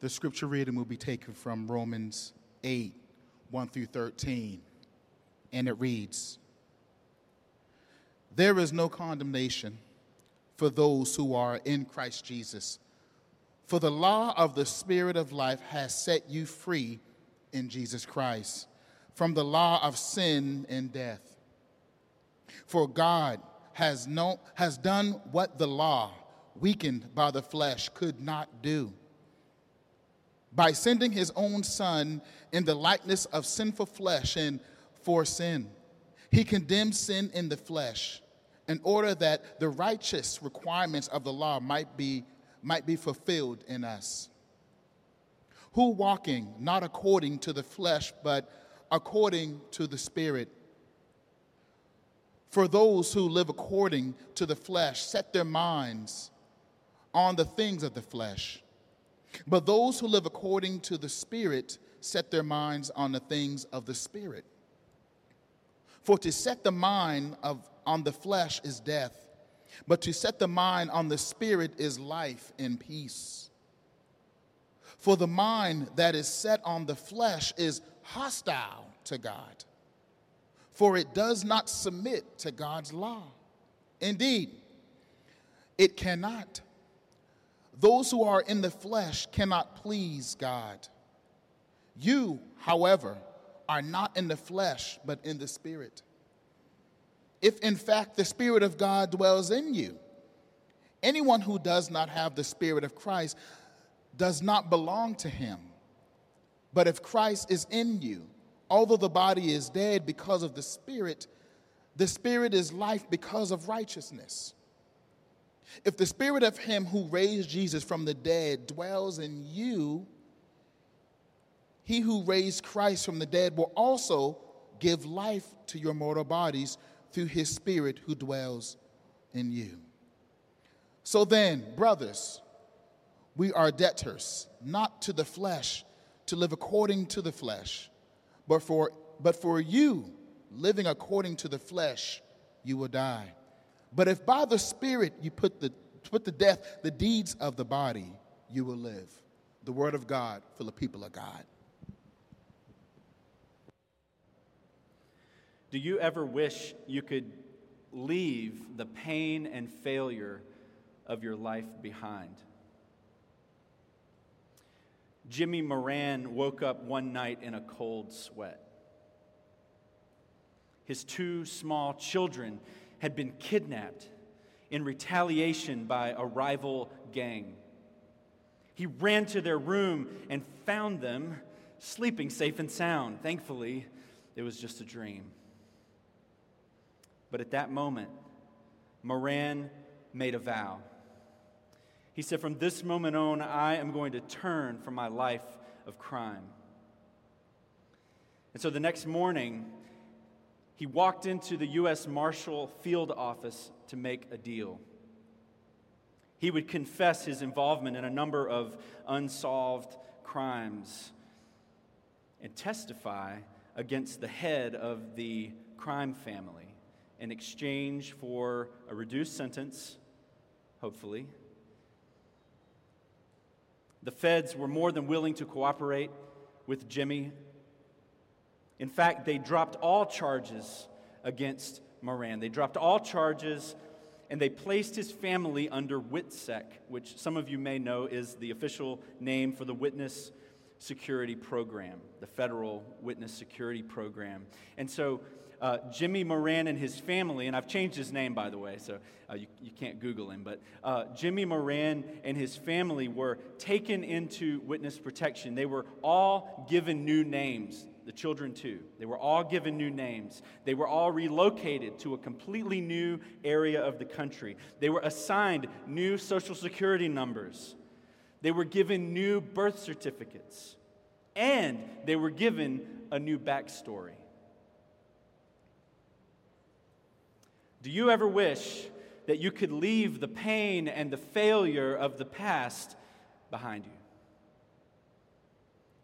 The scripture reading will be taken from Romans 8 1 through 13, and it reads There is no condemnation for those who are in Christ Jesus. For the law of the Spirit of life has set you free in Jesus Christ from the law of sin and death. For God has, no, has done what the law, weakened by the flesh, could not do by sending his own son in the likeness of sinful flesh and for sin. He condemned sin in the flesh in order that the righteous requirements of the law might be, might be fulfilled in us. Who walking not according to the flesh, but according to the Spirit. For those who live according to the flesh set their minds on the things of the flesh but those who live according to the Spirit set their minds on the things of the Spirit. For to set the mind of, on the flesh is death, but to set the mind on the Spirit is life and peace. For the mind that is set on the flesh is hostile to God, for it does not submit to God's law. Indeed, it cannot. Those who are in the flesh cannot please God. You, however, are not in the flesh, but in the Spirit. If in fact the Spirit of God dwells in you, anyone who does not have the Spirit of Christ does not belong to him. But if Christ is in you, although the body is dead because of the Spirit, the Spirit is life because of righteousness. If the spirit of him who raised Jesus from the dead dwells in you, he who raised Christ from the dead will also give life to your mortal bodies through his spirit who dwells in you. So then, brothers, we are debtors, not to the flesh, to live according to the flesh, but for, but for you, living according to the flesh, you will die. But if by the Spirit you put, the, put to death the deeds of the body, you will live. The word of God for the people of God. Do you ever wish you could leave the pain and failure of your life behind? Jimmy Moran woke up one night in a cold sweat. His two small children had been kidnapped in retaliation by a rival gang. He ran to their room and found them sleeping safe and sound. Thankfully, it was just a dream. But at that moment, Moran made a vow. He said, From this moment on, I am going to turn from my life of crime. And so the next morning, he walked into the U.S. Marshal Field Office to make a deal. He would confess his involvement in a number of unsolved crimes and testify against the head of the crime family in exchange for a reduced sentence, hopefully. The feds were more than willing to cooperate with Jimmy in fact, they dropped all charges against Moran. They dropped all charges and they placed his family under WITSEC, which some of you may know is the official name for the Witness Security Program, the federal Witness Security Program. And so uh, Jimmy Moran and his family, and I've changed his name by the way, so uh, you, you can't Google him, but uh, Jimmy Moran and his family were taken into witness protection. They were all given new names the children too. They were all given new names. They were all relocated to a completely new area of the country. They were assigned new social security numbers. They were given new birth certificates. And they were given a new backstory. Do you ever wish that you could leave the pain and the failure of the past behind you?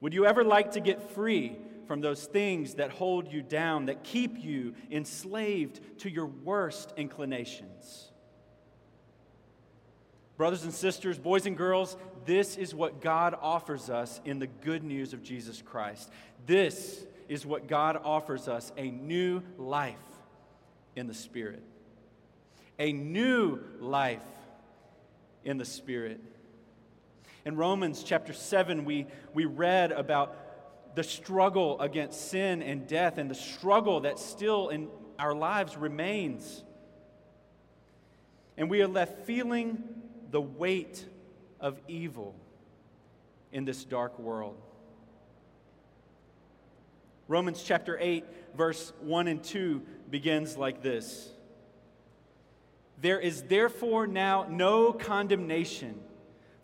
Would you ever like to get free from those things that hold you down, that keep you enslaved to your worst inclinations. Brothers and sisters, boys and girls, this is what God offers us in the good news of Jesus Christ. This is what God offers us a new life in the Spirit. A new life in the Spirit. In Romans chapter 7, we, we read about the struggle against sin and death and the struggle that still in our lives remains. And we are left feeling the weight of evil in this dark world. Romans chapter 8, verse 1 and 2 begins like this There is therefore now no condemnation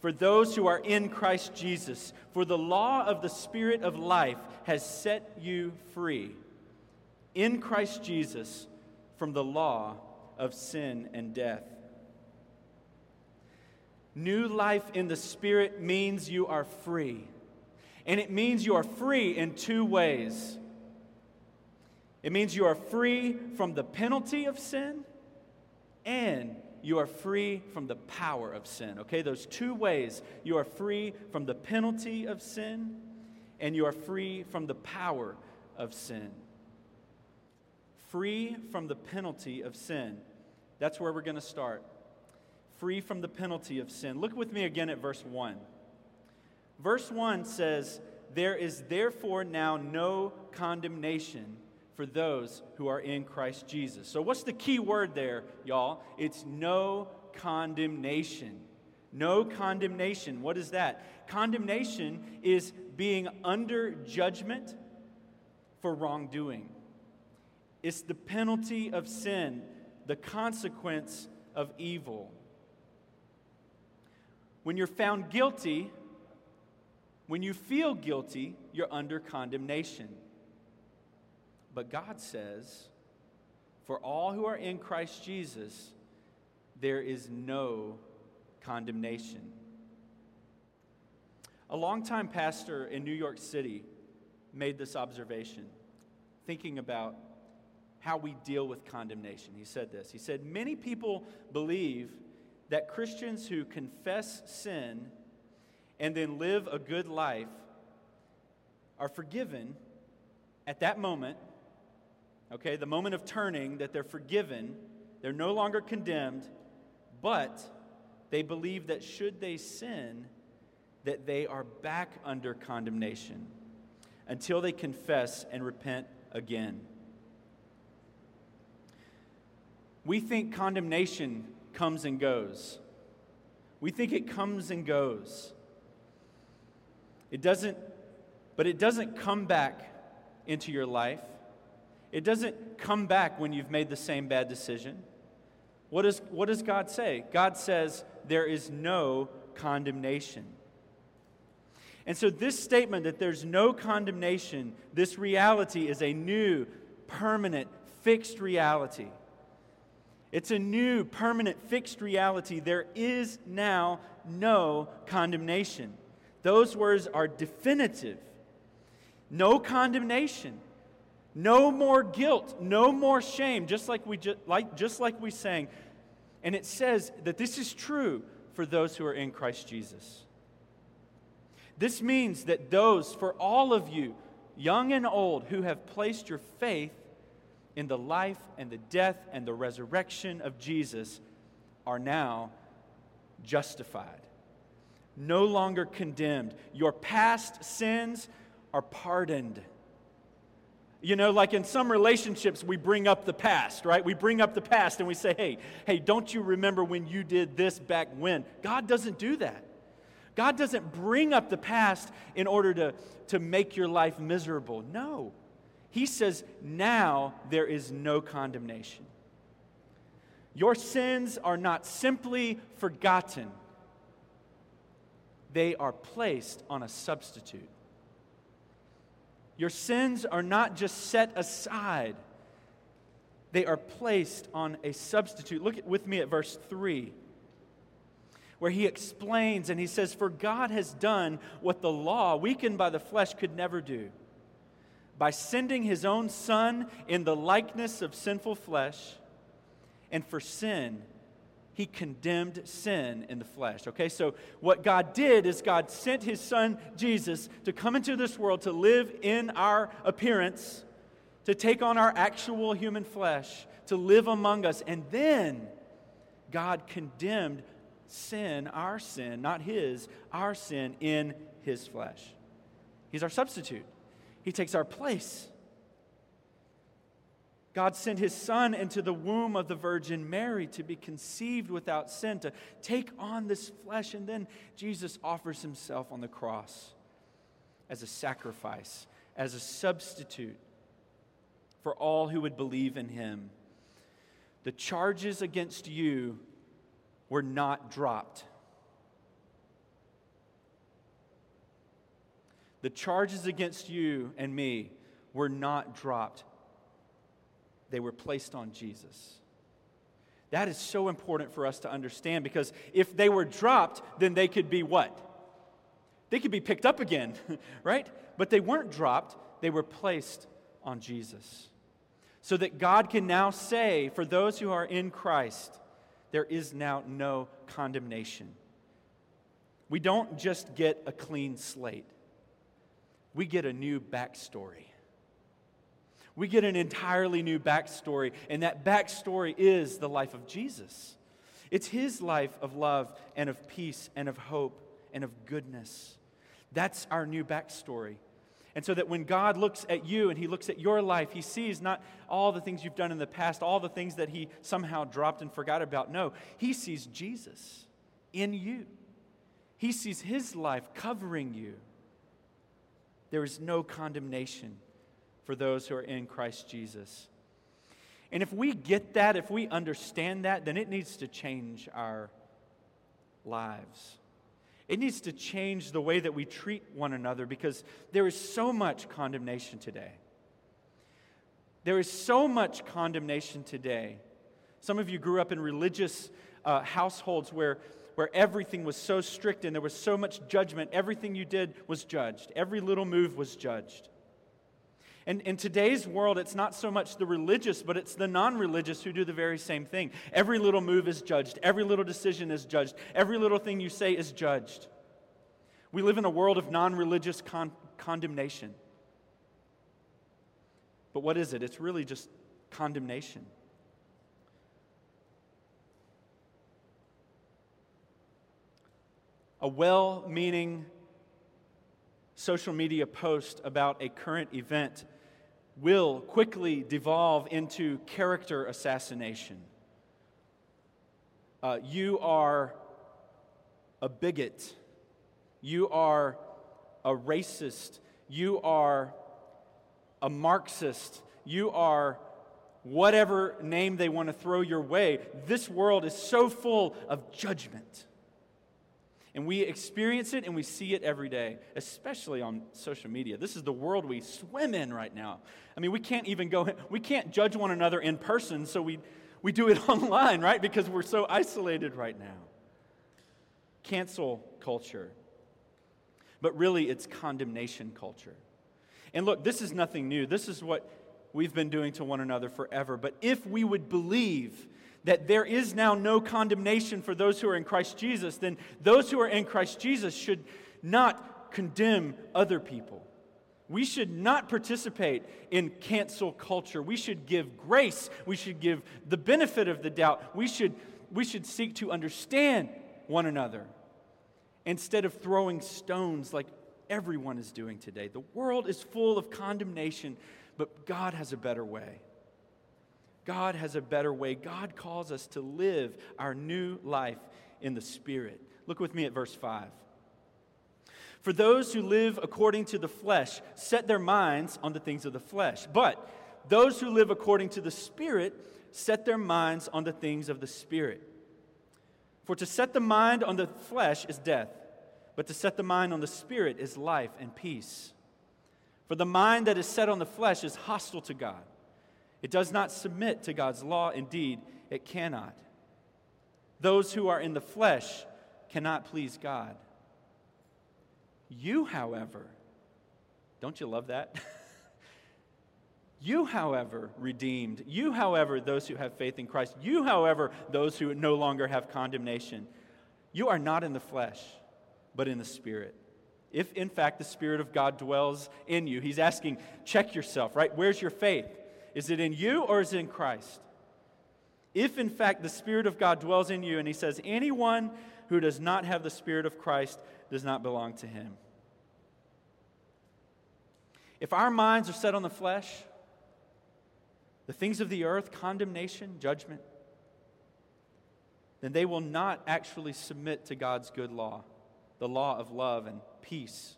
for those who are in Christ Jesus, for the law of the Spirit of life has set you free in Christ Jesus from the law of sin and death. New life in the Spirit means you are free. And it means you are free in two ways. It means you are free from the penalty of sin, and you are free from the power of sin. Okay, those two ways. You are free from the penalty of sin, and you are free from the power of sin. Free from the penalty of sin. That's where we're going to start free from the penalty of sin. Look with me again at verse 1. Verse 1 says, There is therefore now no condemnation for those who are in Christ Jesus. So, what's the key word there, y'all? It's no condemnation. No condemnation. What is that? Condemnation is being under judgment for wrongdoing. It's the penalty of sin, the consequence of evil. When you're found guilty, when you feel guilty, you're under condemnation. But God says, for all who are in Christ Jesus, there is no condemnation. A longtime pastor in New York City made this observation, thinking about how we deal with condemnation. He said this He said, Many people believe that Christians who confess sin and then live a good life are forgiven at that moment, okay, the moment of turning, that they're forgiven, they're no longer condemned, but they believe that should they sin, that they are back under condemnation until they confess and repent again. We think condemnation comes and goes. We think it comes and goes. It doesn't, but it doesn't come back into your life. It doesn't come back when you've made the same bad decision. What, is, what does God say? God says there is no condemnation. And so, this statement that there's no condemnation, this reality is a new, permanent, fixed reality. It's a new, permanent, fixed reality. There is now no condemnation. Those words are definitive. No condemnation. No more guilt, no more shame, just like we just like, just like we sang. And it says that this is true for those who are in Christ Jesus. This means that those, for all of you, young and old, who have placed your faith in the life and the death and the resurrection of Jesus are now justified, no longer condemned. Your past sins are pardoned. You know, like in some relationships, we bring up the past, right? We bring up the past and we say, hey, hey, don't you remember when you did this back when? God doesn't do that. God doesn't bring up the past in order to, to make your life miserable. No. He says, now there is no condemnation. Your sins are not simply forgotten, they are placed on a substitute. Your sins are not just set aside, they are placed on a substitute. Look with me at verse 3 where he explains and he says, For God has done what the law, weakened by the flesh, could never do by sending his own Son in the likeness of sinful flesh, and for sin, he condemned sin in the flesh. Okay, so what God did is God sent his son Jesus to come into this world to live in our appearance, to take on our actual human flesh, to live among us. And then God condemned sin, our sin, not his, our sin in his flesh. He's our substitute, he takes our place. God sent his son into the womb of the Virgin Mary to be conceived without sin, to take on this flesh. And then Jesus offers himself on the cross as a sacrifice, as a substitute for all who would believe in him. The charges against you were not dropped. The charges against you and me were not dropped they were placed on Jesus. That is so important for us to understand because if they were dropped, then they could be what? They could be picked up again, right? But they weren't dropped, they were placed on Jesus. So that God can now say, for those who are in Christ, there is now no condemnation. We don't just get a clean slate, we get a new backstory we get an entirely new backstory, and that backstory is the life of Jesus. It's his life of love and of peace and of hope and of goodness. That's our new backstory. And so that when God looks at you and he looks at your life, he sees not all the things you've done in the past, all the things that he somehow dropped and forgot about. No, he sees Jesus in you. He sees his life covering you. There is no condemnation for those who are in Christ Jesus. And if we get that, if we understand that, then it needs to change our lives. It needs to change the way that we treat one another because there is so much condemnation today. There is so much condemnation today. Some of you grew up in religious uh, households where, where everything was so strict and there was so much judgment. Everything you did was judged, every little move was judged. And in today's world, it's not so much the religious, but it's the non religious who do the very same thing. Every little move is judged, every little decision is judged, every little thing you say is judged. We live in a world of non religious con- condemnation. But what is it? It's really just condemnation. A well meaning social media post about a current event will quickly devolve into character assassination. Uh, you are a bigot. You are a racist. You are a Marxist. You are whatever name they want to throw your way. This world is so full of judgment. And we experience it and we see it every day, especially on social media. This is the world we swim in right now. I mean, we can't even go, we can't judge one another in person, so we, we do it online, right? Because we're so isolated right now. Cancel culture. But really, it's condemnation culture. And look, this is nothing new. This is what we've been doing to one another forever. But if we would believe that there is now no condemnation for those who are in Christ Jesus, then those who are in Christ Jesus should not condemn other people. We should not participate in cancel culture. We should give grace. We should give the benefit of the doubt. We should, we should seek to understand one another instead of throwing stones like everyone is doing today. The world is full of condemnation, but God has a better way. God has a better way. God calls us to live our new life in the Spirit. Look with me at verse 5. For those who live according to the flesh set their minds on the things of the flesh, but those who live according to the Spirit set their minds on the things of the Spirit. For to set the mind on the flesh is death, but to set the mind on the Spirit is life and peace. For the mind that is set on the flesh is hostile to God. It does not submit to God's law. Indeed, it cannot. Those who are in the flesh cannot please God. You, however, don't you love that? You, however, redeemed. You, however, those who have faith in Christ. You, however, those who no longer have condemnation. You are not in the flesh, but in the Spirit. If, in fact, the Spirit of God dwells in you, He's asking, check yourself, right? Where's your faith? Is it in you or is it in Christ? If, in fact, the Spirit of God dwells in you, and He says, anyone who does not have the Spirit of Christ does not belong to Him. If our minds are set on the flesh, the things of the earth, condemnation, judgment, then they will not actually submit to God's good law, the law of love and peace.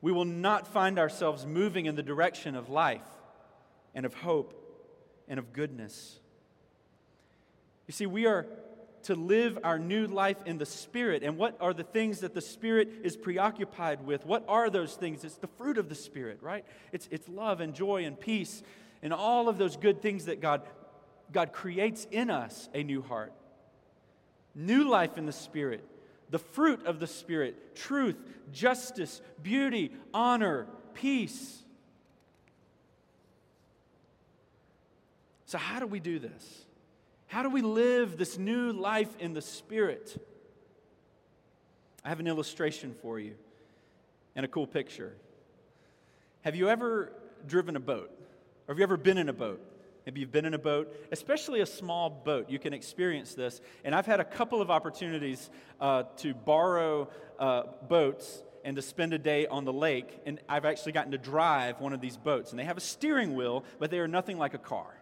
We will not find ourselves moving in the direction of life and of hope and of goodness. You see, we are to live our new life in the Spirit. And what are the things that the Spirit is preoccupied with? What are those things? It's the fruit of the Spirit, right? It's, it's love and joy and peace and all of those good things that God, God creates in us a new heart. New life in the Spirit, the fruit of the Spirit, truth, justice, beauty, honor, peace. So, how do we do this? How do we live this new life in the Spirit? I have an illustration for you and a cool picture. Have you ever driven a boat? Or have you ever been in a boat? Maybe you've been in a boat, especially a small boat. You can experience this. And I've had a couple of opportunities uh, to borrow uh, boats and to spend a day on the lake. And I've actually gotten to drive one of these boats. And they have a steering wheel, but they are nothing like a car.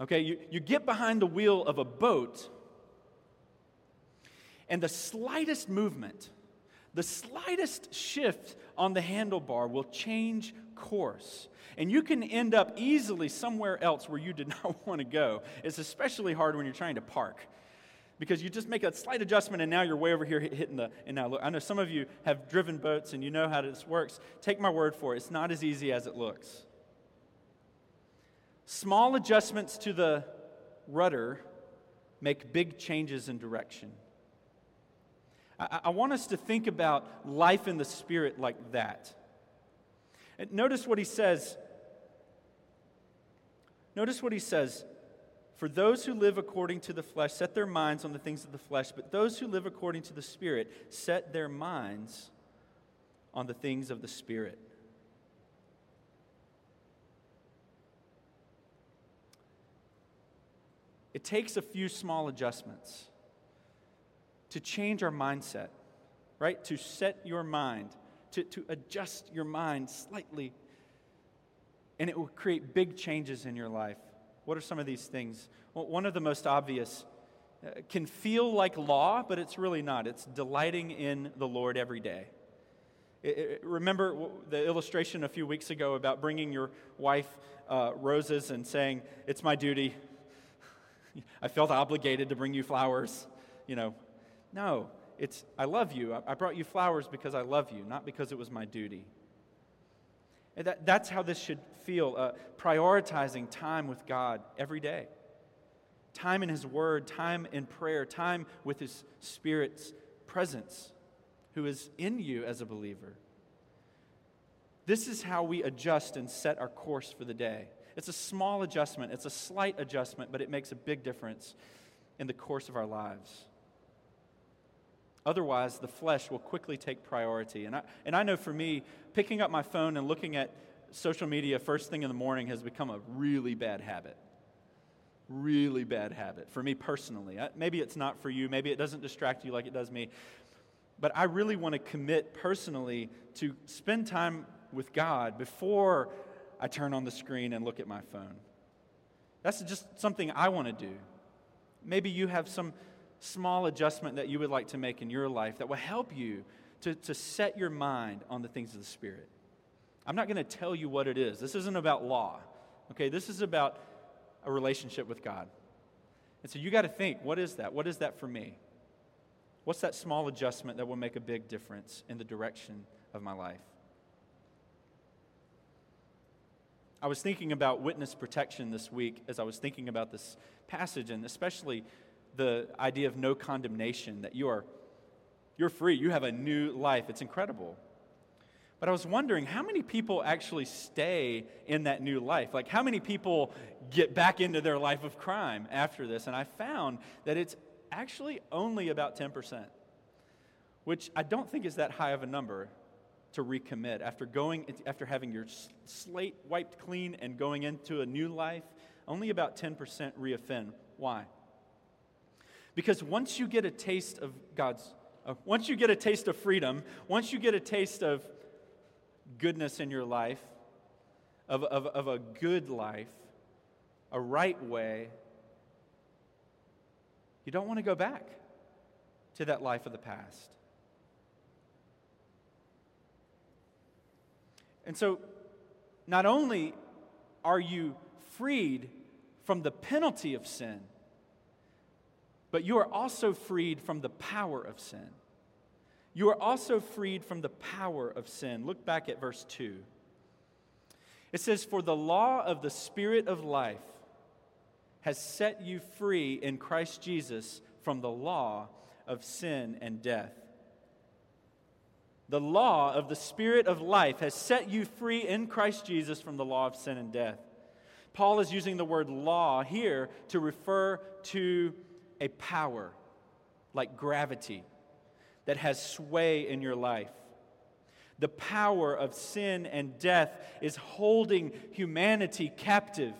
Okay, you, you get behind the wheel of a boat, and the slightest movement, the slightest shift on the handlebar will change course. And you can end up easily somewhere else where you did not want to go. It's especially hard when you're trying to park because you just make a slight adjustment and now you're way over here hitting the and now look i know some of you have driven boats and you know how this works take my word for it it's not as easy as it looks small adjustments to the rudder make big changes in direction I, I want us to think about life in the spirit like that notice what he says Notice what he says. For those who live according to the flesh set their minds on the things of the flesh, but those who live according to the Spirit set their minds on the things of the Spirit. It takes a few small adjustments to change our mindset, right? To set your mind, to, to adjust your mind slightly and it will create big changes in your life. What are some of these things? Well, one of the most obvious uh, can feel like law, but it's really not. It's delighting in the Lord every day. It, it, remember the illustration a few weeks ago about bringing your wife uh, roses and saying, It's my duty. I felt obligated to bring you flowers. You know, no, it's, I love you. I, brought you flowers because I love you, not because it was my duty. And that, that's how this should feel uh, prioritizing time with God every day. Time in His Word, time in prayer, time with His Spirit's presence, who is in you as a believer. This is how we adjust and set our course for the day. It's a small adjustment, it's a slight adjustment, but it makes a big difference in the course of our lives. Otherwise, the flesh will quickly take priority. And I, and I know for me, picking up my phone and looking at social media first thing in the morning has become a really bad habit. Really bad habit for me personally. Maybe it's not for you, maybe it doesn't distract you like it does me. But I really want to commit personally to spend time with God before I turn on the screen and look at my phone. That's just something I want to do. Maybe you have some small adjustment that you would like to make in your life that will help you to, to set your mind on the things of the Spirit. I'm not going to tell you what it is. This isn't about law, okay? This is about a relationship with God. And so you got to think what is that? What is that for me? What's that small adjustment that will make a big difference in the direction of my life? I was thinking about witness protection this week as I was thinking about this passage, and especially the idea of no condemnation, that you are you're free, you have a new life. It's incredible. But I was wondering how many people actually stay in that new life? Like, how many people get back into their life of crime after this? And I found that it's actually only about 10%, which I don't think is that high of a number to recommit. After going after having your slate wiped clean and going into a new life only about 10% reoffend. Why? Because once you get a taste of god's uh, once you get a taste of freedom once you get a taste of goodness in your life, of, of, of a good life, a right way, you don't want to go back to that life of the past. And so, not only are you freed from the penalty of sin, but you are also freed from the power of sin. You are also freed from the power of sin. Look back at verse 2. It says, For the law of the Spirit of life has set you free in Christ Jesus from the law of sin and death. The law of the Spirit of life has set you free in Christ Jesus from the law of sin and death. Paul is using the word law here to refer to a power like gravity that has sway in your life. The power of sin and death is holding humanity captive,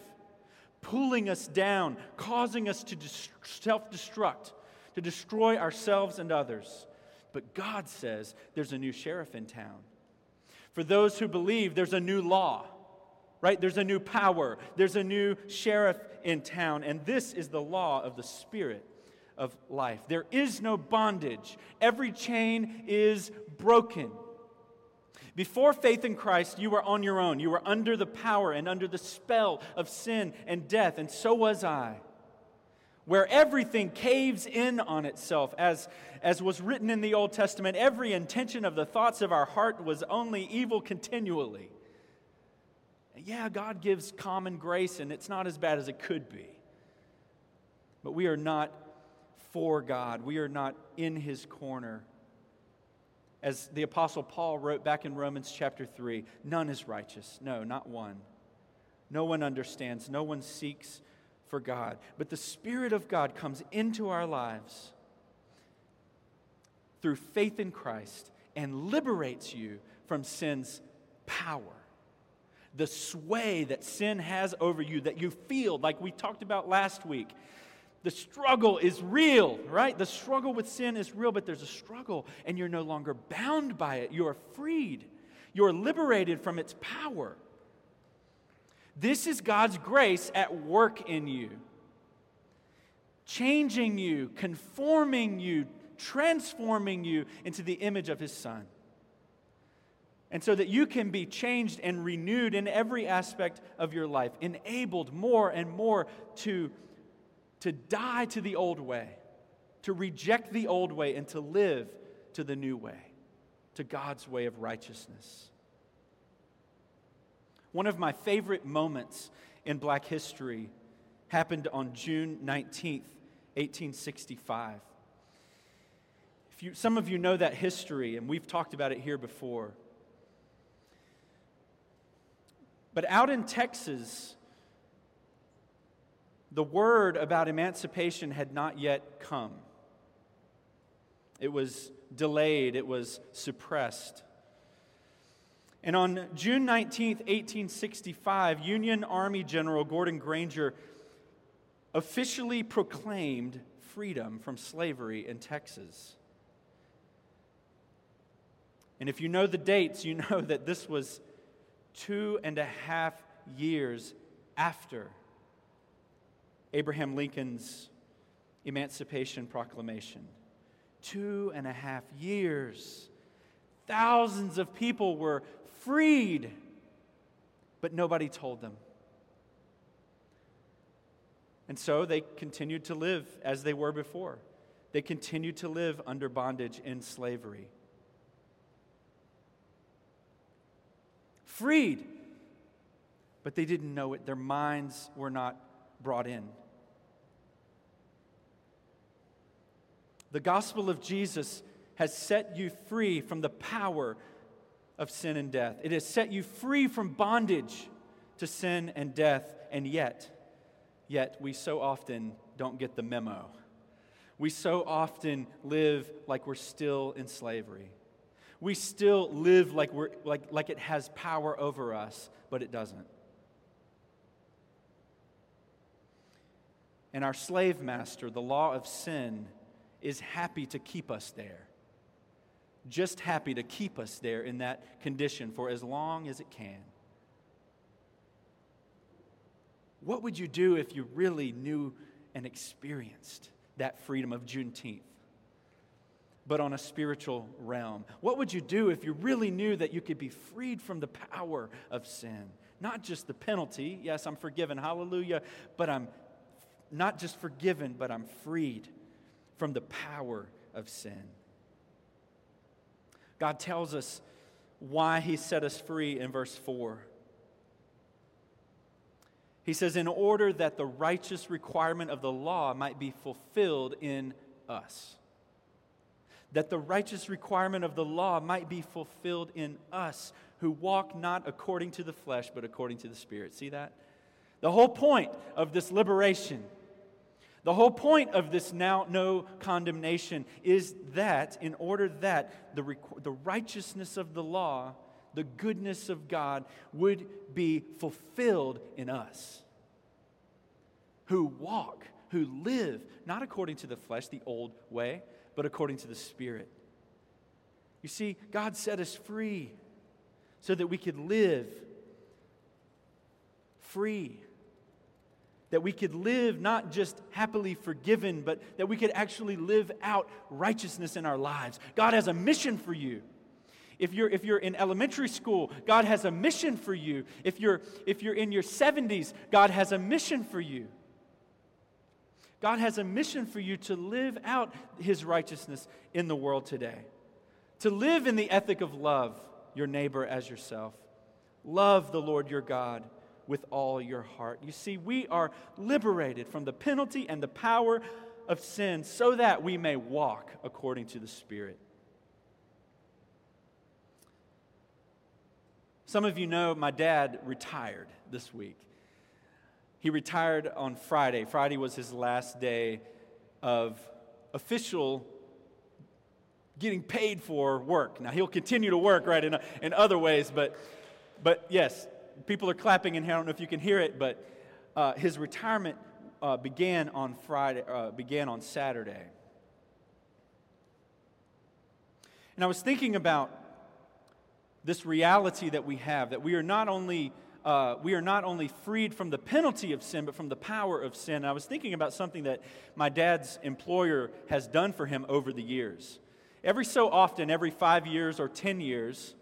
pulling us down, causing us to self destruct, to destroy ourselves and others. But God says there's a new sheriff in town. For those who believe, there's a new law, right? There's a new power, there's a new sheriff in town, and this is the law of the Spirit of life. There is no bondage, every chain is broken. Before faith in Christ, you were on your own. You were under the power and under the spell of sin and death, and so was I. Where everything caves in on itself, as, as was written in the Old Testament, every intention of the thoughts of our heart was only evil continually. Yeah, God gives common grace, and it's not as bad as it could be. But we are not for God. We are not in his corner. As the Apostle Paul wrote back in Romans chapter 3 none is righteous. No, not one. No one understands. No one seeks for God. But the Spirit of God comes into our lives through faith in Christ and liberates you from sin's power. The sway that sin has over you, that you feel, like we talked about last week, the struggle is real, right? The struggle with sin is real, but there's a struggle, and you're no longer bound by it. You are freed, you're liberated from its power. This is God's grace at work in you, changing you, conforming you, transforming you into the image of His Son. And so that you can be changed and renewed in every aspect of your life, enabled more and more to to die to the old way, to reject the old way, and to live to the new way, to God's way of righteousness. One of my favorite moments in black history happened on June 19th, 1865. If you, some of you know that history, and we've talked about it here before. But out in Texas, the word about emancipation had not yet come. It was delayed, it was suppressed. And on June 19, 1865, Union Army General Gordon Granger officially proclaimed freedom from slavery in Texas. And if you know the dates, you know that this was two and a half years after Abraham Lincoln's Emancipation Proclamation. Two and a half years. Thousands of people were freed, but nobody told them. And so they continued to live as they were before. They continued to live under bondage in slavery. Freed, but they didn't know it. Their minds were not brought in. The gospel of Jesus has set you free from the power of sin and death. It has set you free from bondage to sin and death, and yet, yet we so often don't get the memo. We so often live like we're still in slavery. We still live like, we're, like, like it has power over us, but it doesn't. And our slave master, the law of sin, is happy to keep us there. Just happy to keep us there in that condition for as long as it can. What would you do if you really knew and experienced that freedom of Juneteenth? but on a spiritual realm? What would you do if you really knew that you could be freed from the power of sin? Not just the penalty. Yes, I'm forgiven. Hallelujah. But I'm not just forgiven, but I'm freed from the power of sin. God tells us why he set us free in verse 4. He says, in order that the righteous requirement of the law might be fulfilled in us that the righteous requirement of the law might be fulfilled in us who walk not according to the flesh, but according to the Spirit. See that? The whole point of this liberation, the whole point of this now no condemnation is that in order that the, the righteousness of the law, the goodness of God, would be fulfilled in us who walk, who live, not according to the flesh, the old way, but according to the Spirit. You see, God set us free so that we could live free. That we could live not just happily forgiven, but that we could actually live out righteousness in our lives. God has a mission for you. If you're, if you're in elementary school, God has a mission for you. If you're, if you're in your 70s, God has a mission for you. God has a mission for you to live out his righteousness in the world today. To live in the ethic of love your neighbor as yourself. Love the Lord your God with all your heart. You see, we are liberated from the penalty and the power of sin so that we may walk according to the Spirit. Some of you know my dad retired this week. He retired on Friday. Friday was his last day of official getting paid for work. Now, he'll continue to work, right, in, in other ways, but, but yes, people are clapping in here. I don't know if you can hear it, but uh, his retirement uh, began on Friday, uh, began on Saturday. And I was thinking about this reality that we have that we are not only uh, we are not only freed from the penalty of sin, but from the power of sin. And I was thinking about something that my dad's employer has done for him over the years. Every so often, every five years or 10 years,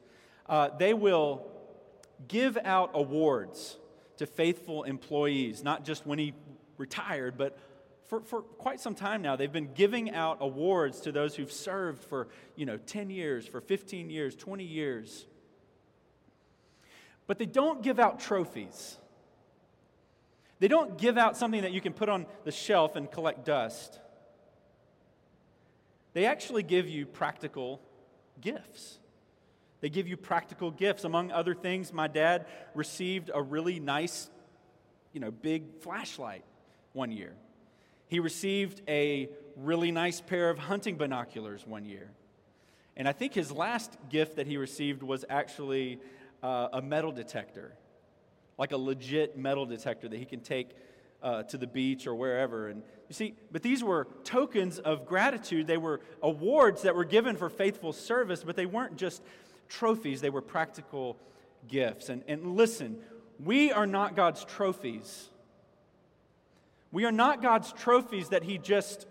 uh, they will give out awards to faithful employees, not just when he retired, but for, for quite some time now. They've been giving out awards to those who've served for, you know, 10 years, for 15 years, 20 years. But they don't give out trophies. They don't give out something that you can put on the shelf and collect dust. They actually give you practical gifts. They give you practical gifts. Among other things, my dad received a really nice, you know, big flashlight one year. He received a really nice pair of hunting binoculars one year. And I think his last gift that he received was actually uh, a metal detector, like a legit metal detector that he can take uh, to the beach or wherever. And you see, but these were tokens of gratitude. They were awards that were given for faithful service, but they weren't just trophies, they were practical gifts. And, and listen, we are not God's trophies. We are not God's trophies that He just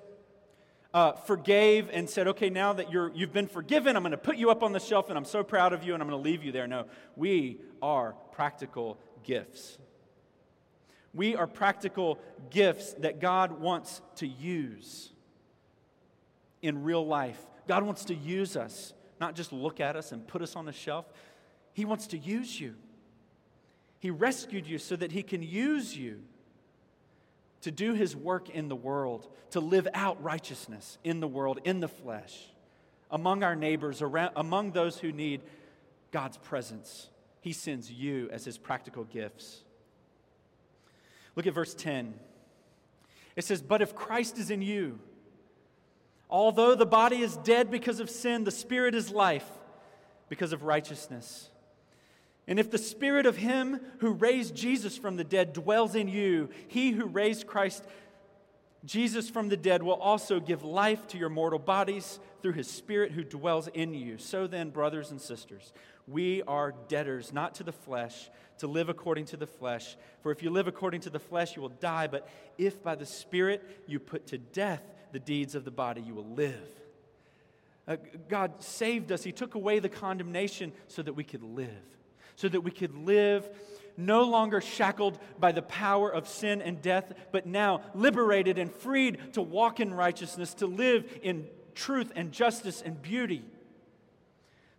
uh, forgave and said, okay, now that you're, you've been forgiven, I'm going to put you up on the shelf and I'm so proud of you and I'm going to leave you there. No, we are practical gifts. We are practical gifts that God wants to use in real life. God wants to use us, not just look at us and put us on the shelf. He wants to use you. He rescued you so that He can use you to do his work in the world, to live out righteousness in the world, in the flesh, among our neighbors, around, among those who need God's presence. He sends you as his practical gifts. Look at verse 10. It says, But if Christ is in you, although the body is dead because of sin, the spirit is life because of righteousness. And if the spirit of him who raised Jesus from the dead dwells in you, he who raised Christ Jesus from the dead will also give life to your mortal bodies through his spirit who dwells in you. So then, brothers and sisters, we are debtors, not to the flesh, to live according to the flesh. For if you live according to the flesh, you will die. But if by the Spirit you put to death the deeds of the body, you will live. Uh, God saved us. He took away the condemnation so that we could live, so that we could live no longer shackled by the power of sin and death, but now liberated and freed to walk in righteousness, to live in truth and justice and beauty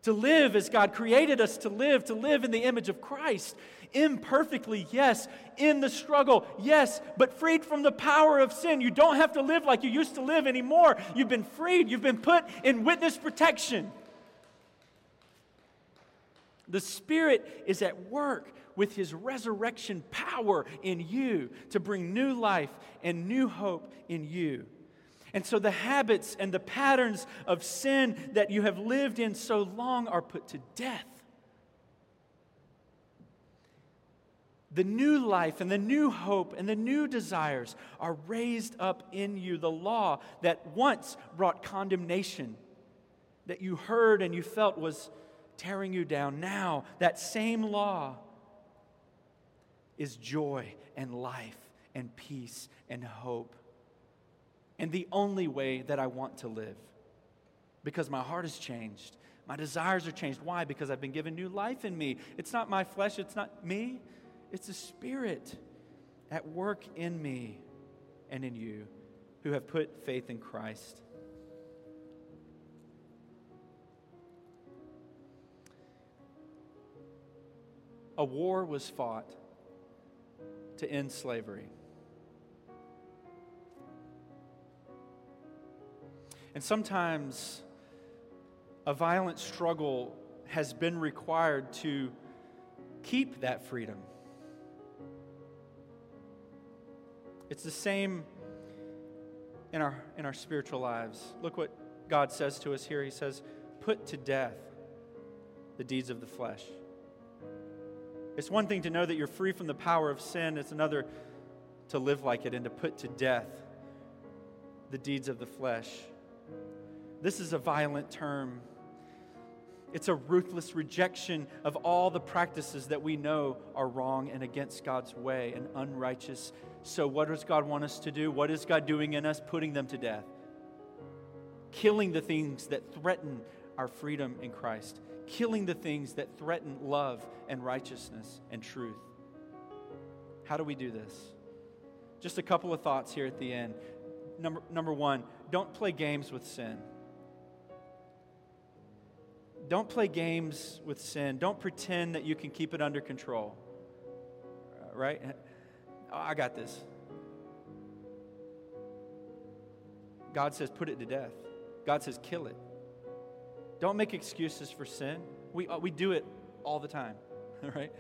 to live as God created us to live, to live in the image of Christ. Imperfectly, yes. In the struggle, yes. But freed from the power of sin. You don't have to live like you used to live anymore. You've been freed, you've been put in witness protection. The Spirit is at work with His resurrection power in you to bring new life and new hope in you. And so the habits and the patterns of sin that you have lived in so long are put to death. The new life and the new hope and the new desires are raised up in you. The law that once brought condemnation, that you heard and you felt was tearing you down, now that same law is joy and life and peace and hope and the only way that I want to live. Because my heart has changed. My desires are changed. Why? Because I've been given new life in me. It's not my flesh, it's not me, it's the Spirit at work in me and in you who have put faith in Christ. A war was fought to end slavery. And sometimes a violent struggle has been required to keep that freedom. It's the same in our, in our spiritual lives. Look what God says to us here. He says, Put to death the deeds of the flesh. It's one thing to know that you're free from the power of sin, it's another to live like it and to put to death the deeds of the flesh. This is a violent term. It's a ruthless rejection of all the practices that we know are wrong and against God's way and unrighteous. So, what does God want us to do? What is God doing in us? Putting them to death. Killing the things that threaten our freedom in Christ. Killing the things that threaten love and righteousness and truth. How do we do this? Just a couple of thoughts here at the end. Number, number one, don't play games with sin. Don't play games with sin. Don't pretend that you can keep it under control. Uh, right? Oh, I got this. God says, put it to death. God says, kill it. Don't make excuses for sin. We, uh, we do it all the time, right?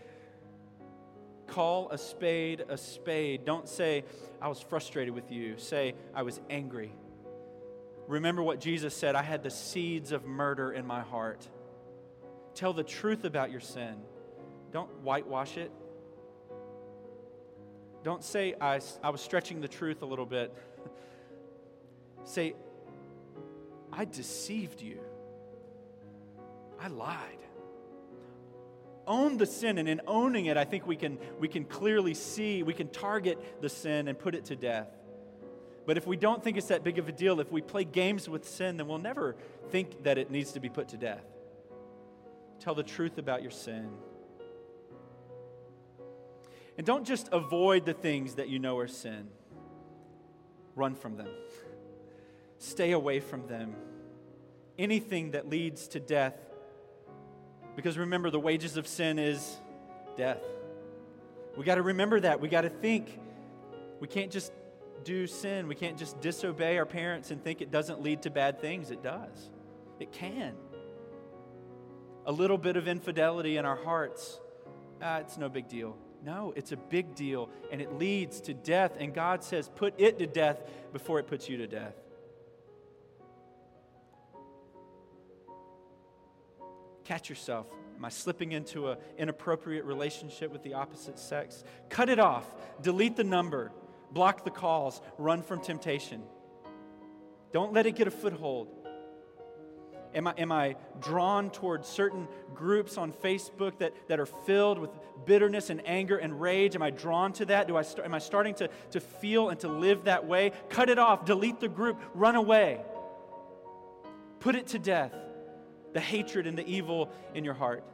Call a spade a spade. Don't say, I was frustrated with you. Say, I was angry. Remember what Jesus said I had the seeds of murder in my heart. Tell the truth about your sin. Don't whitewash it. Don't say, I, I was stretching the truth a little bit. say, I deceived you. I lied. Own the sin, and in owning it, I think we can, we can clearly see, we can target the sin and put it to death. But if we don't think it's that big of a deal, if we play games with sin, then we'll never think that it needs to be put to death. Tell the truth about your sin. And don't just avoid the things that you know are sin, run from them. Stay away from them. Anything that leads to death. Because remember, the wages of sin is death. We got to remember that. We got to think. We can't just do sin. We can't just disobey our parents and think it doesn't lead to bad things. It does, it can. A little bit of infidelity in our hearts, ah, it's no big deal. No, it's a big deal, and it leads to death. And God says, put it to death before it puts you to death. Catch yourself. Am I slipping into an inappropriate relationship with the opposite sex? Cut it off. Delete the number. Block the calls. Run from temptation. Don't let it get a foothold. Am I, am I drawn towards certain groups on Facebook that, that are filled with bitterness and anger and rage? Am I drawn to that? Do I am I starting to, to feel and to live that way? Cut it off, delete the group, run away. Put it to death, the hatred and the evil in your heart.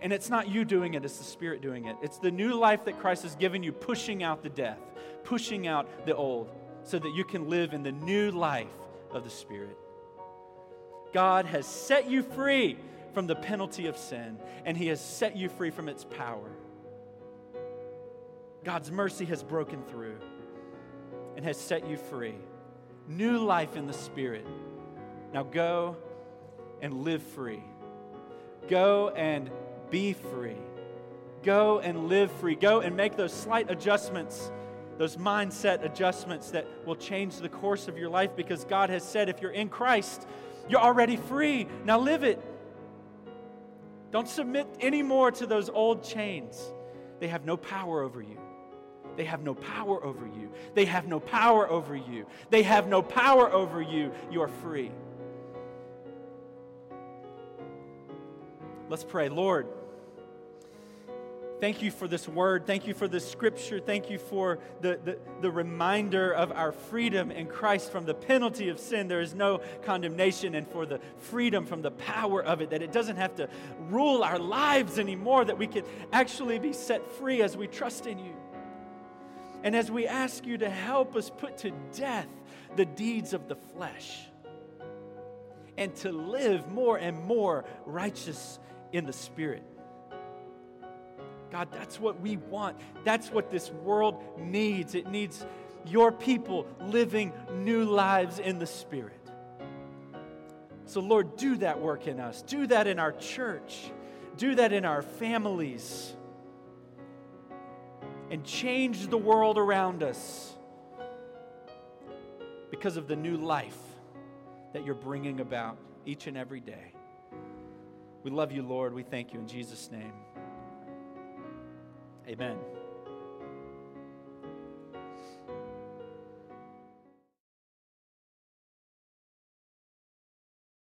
And it's not you doing it, it's the Spirit doing it. It's the new life that Christ has given you, pushing out the death, pushing out the old, so that you can live in the new life of the Spirit. God has set you free from the penalty of sin, and He has set you free from its power. God's mercy has broken through and has set you free. New life in the Spirit. Now go and live free. Go and be free. Go and live free. Go and make those slight adjustments, those mindset adjustments that will change the course of your life because God has said if you're in Christ, you're already free. Now live it. Don't submit anymore to those old chains. They have no power over you. They have no power over you. They have no power over you. They have no power over you. You are free. Let's pray. Lord, Thank you for this word. Thank you for this scripture. Thank you for the, the, the, reminder of our freedom in Christ from the penalty of sin. There is no condemnation, and for the freedom from the power of it, that it doesn't have to rule our lives anymore, that we can actually be set free as we trust in you. And as we ask you to help us put to death the deeds of the flesh and to live more and more righteous in the Spirit. God, that's what we want. That's what this world needs. It needs your people living new lives in the Spirit. So, Lord, do that work in us. Do that in our church. Do that in our families. And change the world around us because of the new life that you're bringing about each and every day. We love you, Lord. We thank you in Jesus' name. Amen.